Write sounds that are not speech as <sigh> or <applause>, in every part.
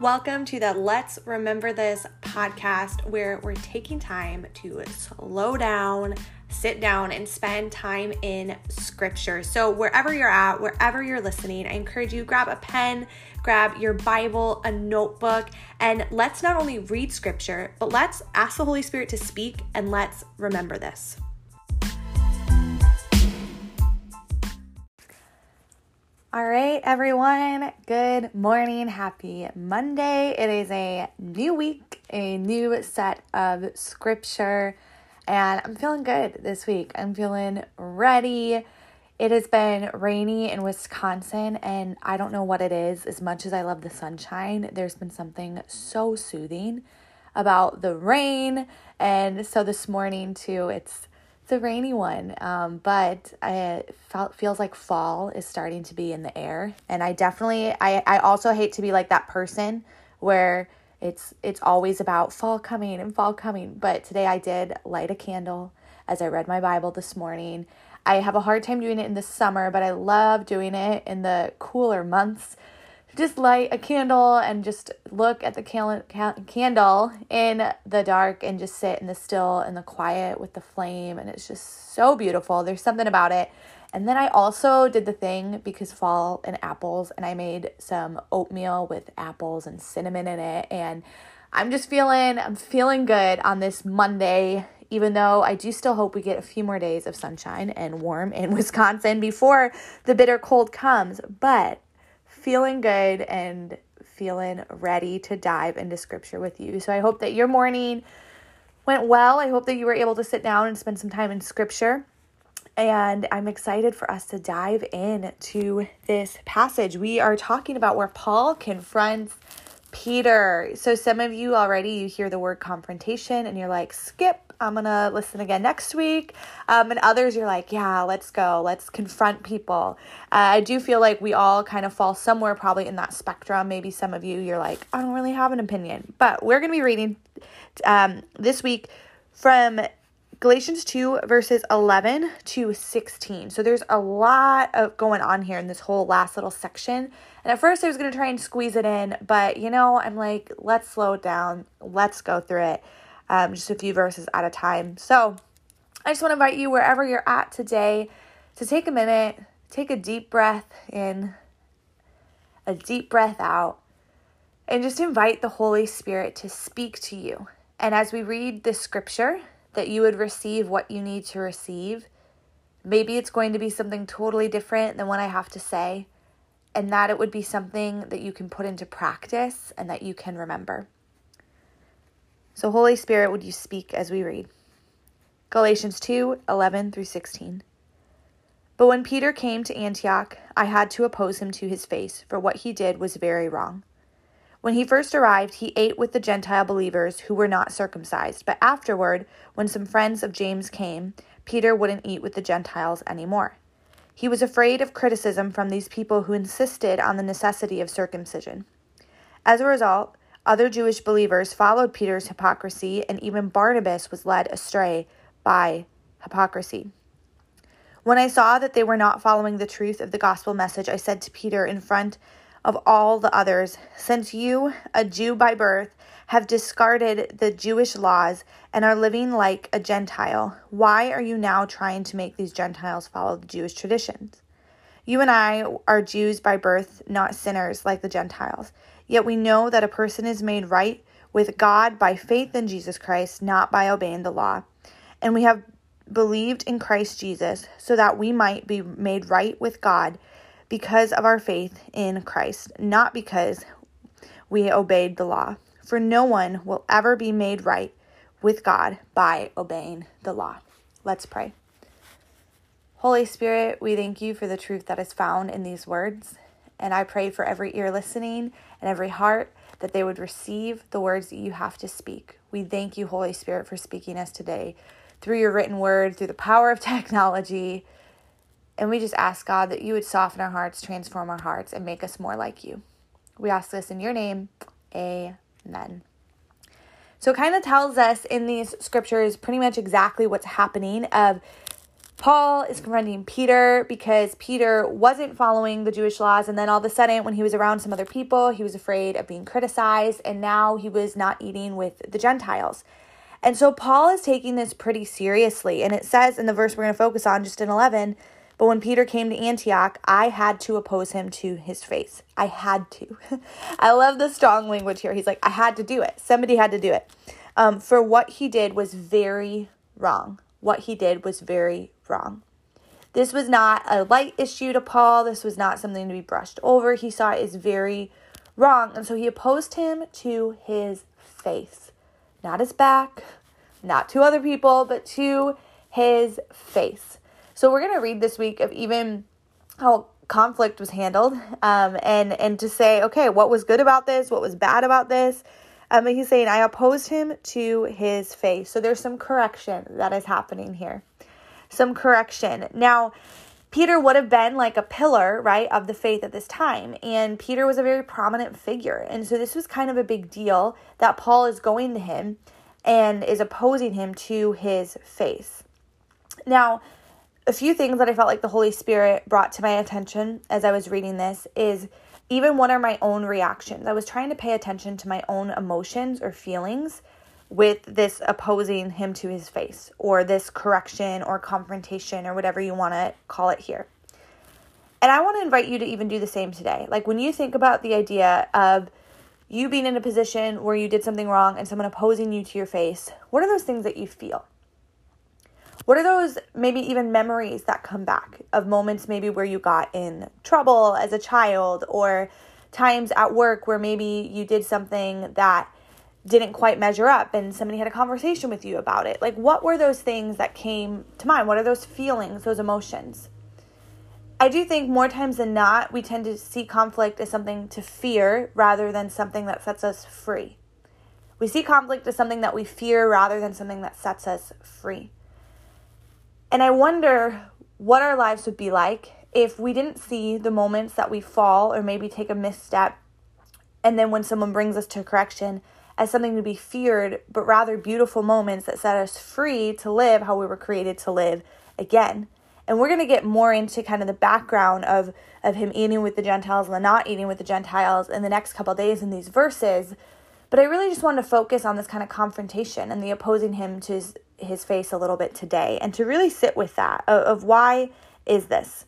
Welcome to the Let's Remember This podcast, where we're taking time to slow down, sit down, and spend time in scripture. So, wherever you're at, wherever you're listening, I encourage you grab a pen, grab your Bible, a notebook, and let's not only read scripture, but let's ask the Holy Spirit to speak and let's remember this. All right, everyone. Good morning. Happy Monday. It is a new week, a new set of scripture, and I'm feeling good this week. I'm feeling ready. It has been rainy in Wisconsin, and I don't know what it is. As much as I love the sunshine, there's been something so soothing about the rain. And so this morning, too, it's a rainy one, um, but it felt feels like fall is starting to be in the air, and I definitely I I also hate to be like that person where it's it's always about fall coming and fall coming. But today I did light a candle as I read my Bible this morning. I have a hard time doing it in the summer, but I love doing it in the cooler months just light a candle and just look at the cal- candle in the dark and just sit in the still and the quiet with the flame and it's just so beautiful there's something about it and then i also did the thing because fall and apples and i made some oatmeal with apples and cinnamon in it and i'm just feeling i'm feeling good on this monday even though I do still hope we get a few more days of sunshine and warm in <laughs> Wisconsin before the bitter cold comes. But feeling good and feeling ready to dive into scripture with you. So I hope that your morning went well. I hope that you were able to sit down and spend some time in scripture. And I'm excited for us to dive into this passage. We are talking about where Paul confronts Peter. So some of you already you hear the word confrontation and you're like, skip, I'm gonna listen again next week. Um, and others you're like, yeah, let's go, let's confront people. Uh, I do feel like we all kind of fall somewhere probably in that spectrum. Maybe some of you you're like, I don't really have an opinion, but we're gonna be reading um, this week from Galatians 2, verses 11 to 16. So there's a lot of going on here in this whole last little section. And at first I was going to try and squeeze it in, but you know, I'm like, let's slow it down. Let's go through it um, just a few verses at a time. So I just want to invite you wherever you're at today to take a minute, take a deep breath in, a deep breath out, and just invite the Holy Spirit to speak to you. And as we read the scripture, that you would receive what you need to receive. Maybe it's going to be something totally different than what I have to say, and that it would be something that you can put into practice and that you can remember. So, Holy Spirit, would you speak as we read? Galatians 2 11 through 16. But when Peter came to Antioch, I had to oppose him to his face, for what he did was very wrong. When he first arrived, he ate with the Gentile believers who were not circumcised. But afterward, when some friends of James came, Peter wouldn't eat with the Gentiles anymore. He was afraid of criticism from these people who insisted on the necessity of circumcision. As a result, other Jewish believers followed Peter's hypocrisy, and even Barnabas was led astray by hypocrisy. When I saw that they were not following the truth of the gospel message, I said to Peter in front of all the others, since you, a Jew by birth, have discarded the Jewish laws and are living like a Gentile, why are you now trying to make these Gentiles follow the Jewish traditions? You and I are Jews by birth, not sinners like the Gentiles. Yet we know that a person is made right with God by faith in Jesus Christ, not by obeying the law. And we have believed in Christ Jesus so that we might be made right with God because of our faith in Christ, not because we obeyed the law. For no one will ever be made right with God by obeying the law. Let's pray. Holy Spirit, we thank you for the truth that is found in these words. And I pray for every ear listening and every heart that they would receive the words that you have to speak. We thank you, Holy Spirit, for speaking us today through your written word, through the power of <laughs> technology, and we just ask, God, that you would soften our hearts, transform our hearts, and make us more like you. We ask this in your name. Amen. So it kind of tells us in these scriptures pretty much exactly what's happening of Paul is confronting Peter because Peter wasn't following the Jewish laws. And then all of a sudden, when he was around some other people, he was afraid of being criticized. And now he was not eating with the Gentiles. And so Paul is taking this pretty seriously. And it says in the verse we're going to focus on, just in 11, but when Peter came to Antioch, I had to oppose him to his face. I had to. <laughs> I love the strong language here. He's like, I had to do it. Somebody had to do it. Um, for what he did was very wrong. What he did was very wrong. This was not a light issue to Paul. This was not something to be brushed over. He saw it as very wrong. And so he opposed him to his face, not his back, not to other people, but to his face. So we're going to read this week of even how conflict was handled um, and, and to say, okay, what was good about this? What was bad about this? Um, he's saying, I opposed him to his face. So there's some correction that is happening here some correction. Now, Peter would have been like a pillar, right, of the faith at this time. And Peter was a very prominent figure. And so this was kind of a big deal that Paul is going to him and is opposing him to his face. Now, a few things that I felt like the Holy Spirit brought to my attention as I was reading this is even what are my own reactions. I was trying to pay attention to my own emotions or feelings with this opposing him to his face or this correction or confrontation or whatever you want to call it here. And I want to invite you to even do the same today. Like when you think about the idea of you being in a position where you did something wrong and someone opposing you to your face, what are those things that you feel? What are those maybe even memories that come back of moments maybe where you got in trouble as a child or times at work where maybe you did something that didn't quite measure up and somebody had a conversation with you about it. Like, what were those things that came to mind? What are those feelings, those emotions? I do think more times than not, we tend to see conflict as something to fear rather than something that sets us free. We see conflict as something that we fear rather than something that sets us free. And I wonder what our lives would be like if we didn't see the moments that we fall or maybe take a misstep, and then when someone brings us to correction, as something to be feared, but rather beautiful moments that set us free to live how we were created to live again. And we're going to get more into kind of the background of, of him eating with the Gentiles and the not eating with the Gentiles in the next couple days in these verses. But I really just wanted to focus on this kind of confrontation and the opposing him to his, his face a little bit today and to really sit with that of, of why is this?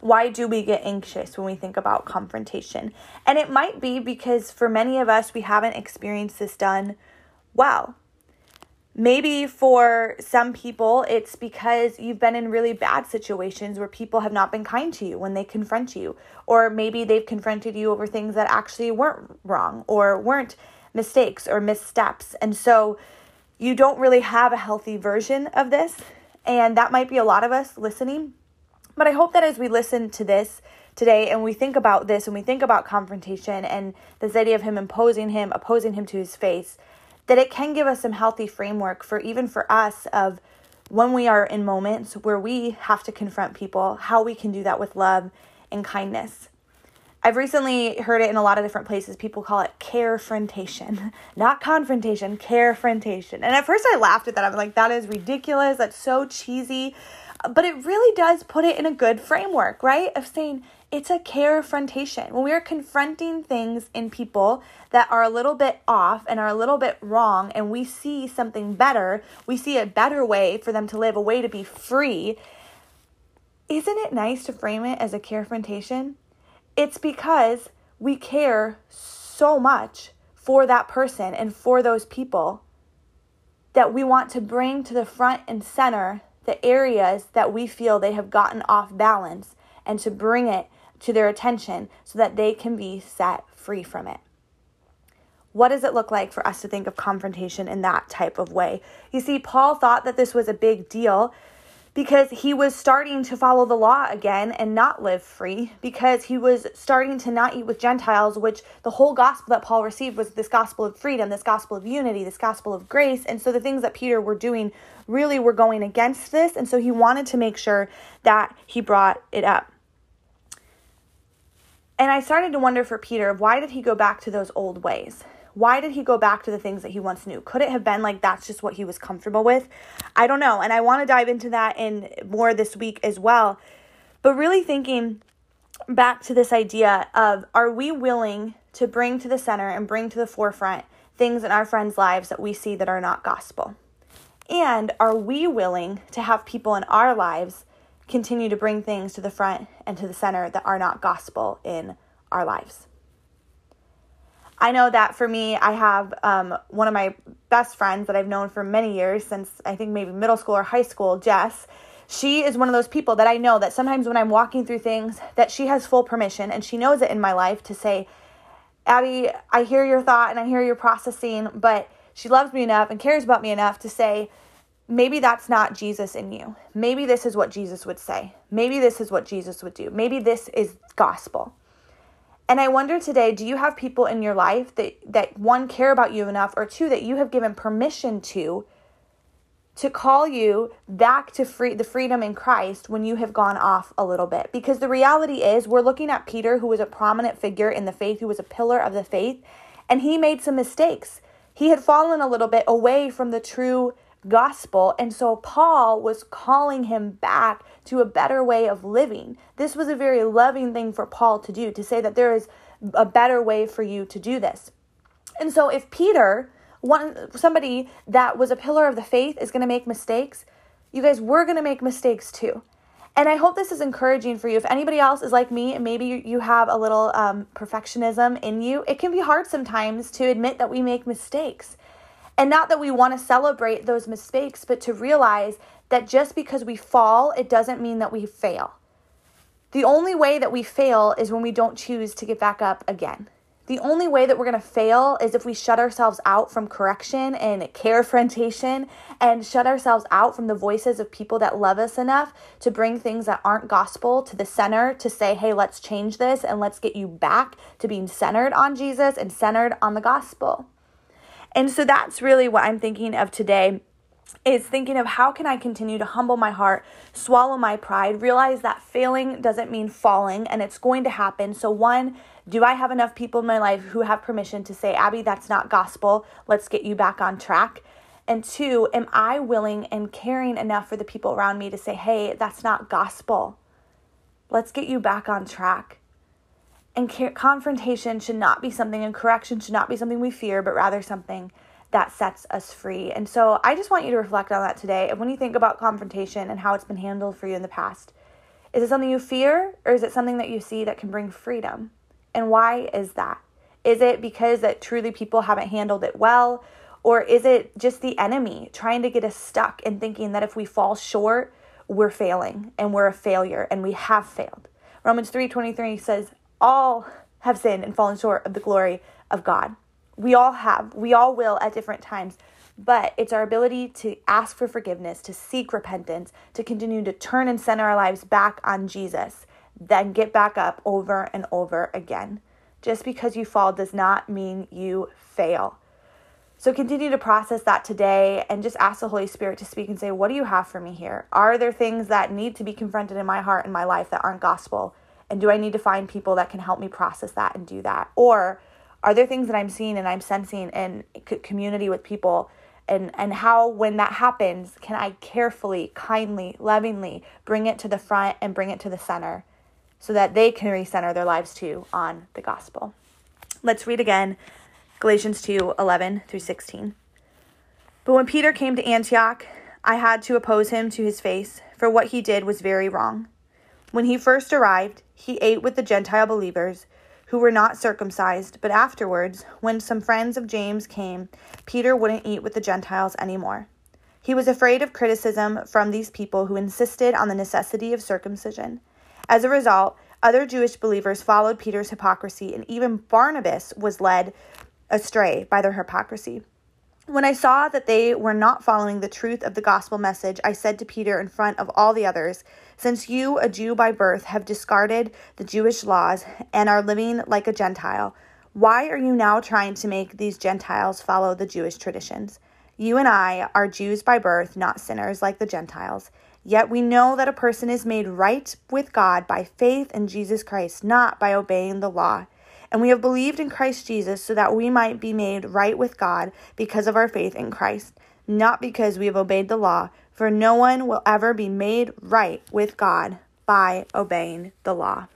why do we get anxious when we think about confrontation? And it might be because for many of us, we haven't experienced this done well. Maybe for some people, it's because you've been in really bad situations where people have not been kind to you when they confront you. Or maybe they've confronted you over things that actually weren't wrong or weren't mistakes or missteps. And so you don't really have a healthy version of this. And that might be a lot of us listening but I hope that as we listen to this today and we think about this and we think about confrontation and this idea of him imposing him, opposing him to his face, that it can give us some healthy framework for even for us of when we are in moments where we have to confront people, how we can do that with love and kindness. I've recently heard it in a lot of different places. People call it carefrontation, <laughs> not confrontation, carefrontation. And at first I laughed at that. I'm like, that is ridiculous. That's so cheesy but it really does put it in a good framework, right? Of saying it's a carefrontation. When we are confronting things in people that are a little bit off and are a little bit wrong, and we see something better, we see a better way for them to live, a way to be free. Isn't it nice to frame it as a carefrontation? It's because we care so much for that person and for those people that we want to bring to the front and center the areas that we feel they have gotten off balance and to bring it to their attention so that they can be set free from it. What does it look like for us to think of confrontation in that type of way? You see, Paul thought that this was a big deal because he was starting to follow the law again and not live free because he was starting to not eat with Gentiles, which the whole gospel that Paul received was this gospel of freedom, this gospel of unity, this gospel of grace. And so the things that Peter were doing really were going against this. And so he wanted to make sure that he brought it up. And I started to wonder for Peter, why did he go back to those old ways? Why did he go back to the things that he once knew? Could it have been like that's just what he was comfortable with? I don't know. And I want to dive into that in more this week as well. But really thinking back to this idea of are we willing to bring to the center and bring to the forefront things in our friends' lives that we see that are not gospel? And are we willing to have people in our lives continue to bring things to the front and to the center that are not gospel in our lives? I know that for me, I have um, one of my best friends that I've known for many years, since I think maybe middle school or high school, Jess. She is one of those people that I know that sometimes when I'm walking through things, that she has full permission and she knows it in my life to say, Abby, I hear your thought and I hear your processing, but she loves me enough and cares about me enough to say, maybe that's not Jesus in you. Maybe this is what Jesus would say. Maybe this is what Jesus would do. Maybe this is gospel. And I wonder today, do you have people in your life that that one care about you enough or two that you have given permission to to call you back to free the freedom in Christ when you have gone off a little bit? Because the reality is we're looking at Peter who was a prominent figure in the faith, who was a pillar of the faith, and he made some mistakes. He had fallen a little bit away from the true gospel. And so Paul was calling him back to a better way of living. This was a very loving thing for Paul to do, to say that there is a better way for you to do this. And so if Peter, one somebody that was a pillar of the faith is going to make mistakes, you guys we're going to make mistakes too. And I hope this is encouraging for you. If anybody else is like me and maybe you have a little um, perfectionism in you, it can be hard sometimes to admit that we make mistakes. And not that we want to celebrate those mistakes, but to realize that just because we fall, it doesn't mean that we fail. The only way that we fail is when we don't choose to get back up again. The only way that we're going to fail is if we shut ourselves out from correction and carefrontation and shut ourselves out from the voices of people that love us enough to bring things that aren't gospel to the center to say, hey, let's change this and let's get you back to being centered on Jesus and centered on the gospel. And so that's really what I'm thinking of today is thinking of how can I continue to humble my heart, swallow my pride, realize that failing doesn't mean falling and it's going to happen. So one, do I have enough people in my life who have permission to say, "Abby, that's not gospel. Let's get you back on track." And two, am I willing and caring enough for the people around me to say, "Hey, that's not gospel. Let's get you back on track." And confrontation should not be something, and correction should not be something we fear, but rather something that sets us free. And so I just want you to reflect on that today. And when you think about confrontation and how it's been handled for you in the past, is it something you fear or is it something that you see that can bring freedom? And why is that? Is it because that truly people haven't handled it well? Or is it just the enemy trying to get us stuck in thinking that if we fall short, we're failing and we're a failure and we have failed? Romans 3:23 says, all have sinned and fallen short of the glory of God. We all have, we all will at different times, but it's our ability to ask for forgiveness, to seek repentance, to continue to turn and center our lives back on Jesus, then get back up over and over again. Just because you fall does not mean you fail. So continue to process that today and just ask the Holy Spirit to speak and say, What do you have for me here? Are there things that need to be confronted in my heart and my life that aren't gospel? And do I need to find people that can help me process that and do that? Or are there things that I'm seeing and I'm sensing in community with people? And, and how, when that happens, can I carefully, kindly, lovingly bring it to the front and bring it to the center so that they can recenter their lives too on the gospel? Let's read again Galatians 2 11 through 16. But when Peter came to Antioch, I had to oppose him to his face, for what he did was very wrong. When he first arrived, he ate with the Gentile believers who were not circumcised, but afterwards, when some friends of James came, Peter wouldn't eat with the Gentiles anymore. He was afraid of criticism from these people who insisted on the necessity of circumcision. As a result, other Jewish believers followed Peter's hypocrisy, and even Barnabas was led astray by their hypocrisy. When I saw that they were not following the truth of the gospel message, I said to Peter in front of all the others, Since you, a Jew by birth, have discarded the Jewish laws and are living like a Gentile, why are you now trying to make these Gentiles follow the Jewish traditions? You and I are Jews by birth, not sinners like the Gentiles. Yet we know that a person is made right with God by faith in Jesus Christ, not by obeying the law. And we have believed in Christ Jesus so that we might be made right with God because of our faith in Christ, not because we have obeyed the law, for no one will ever be made right with God by obeying the law.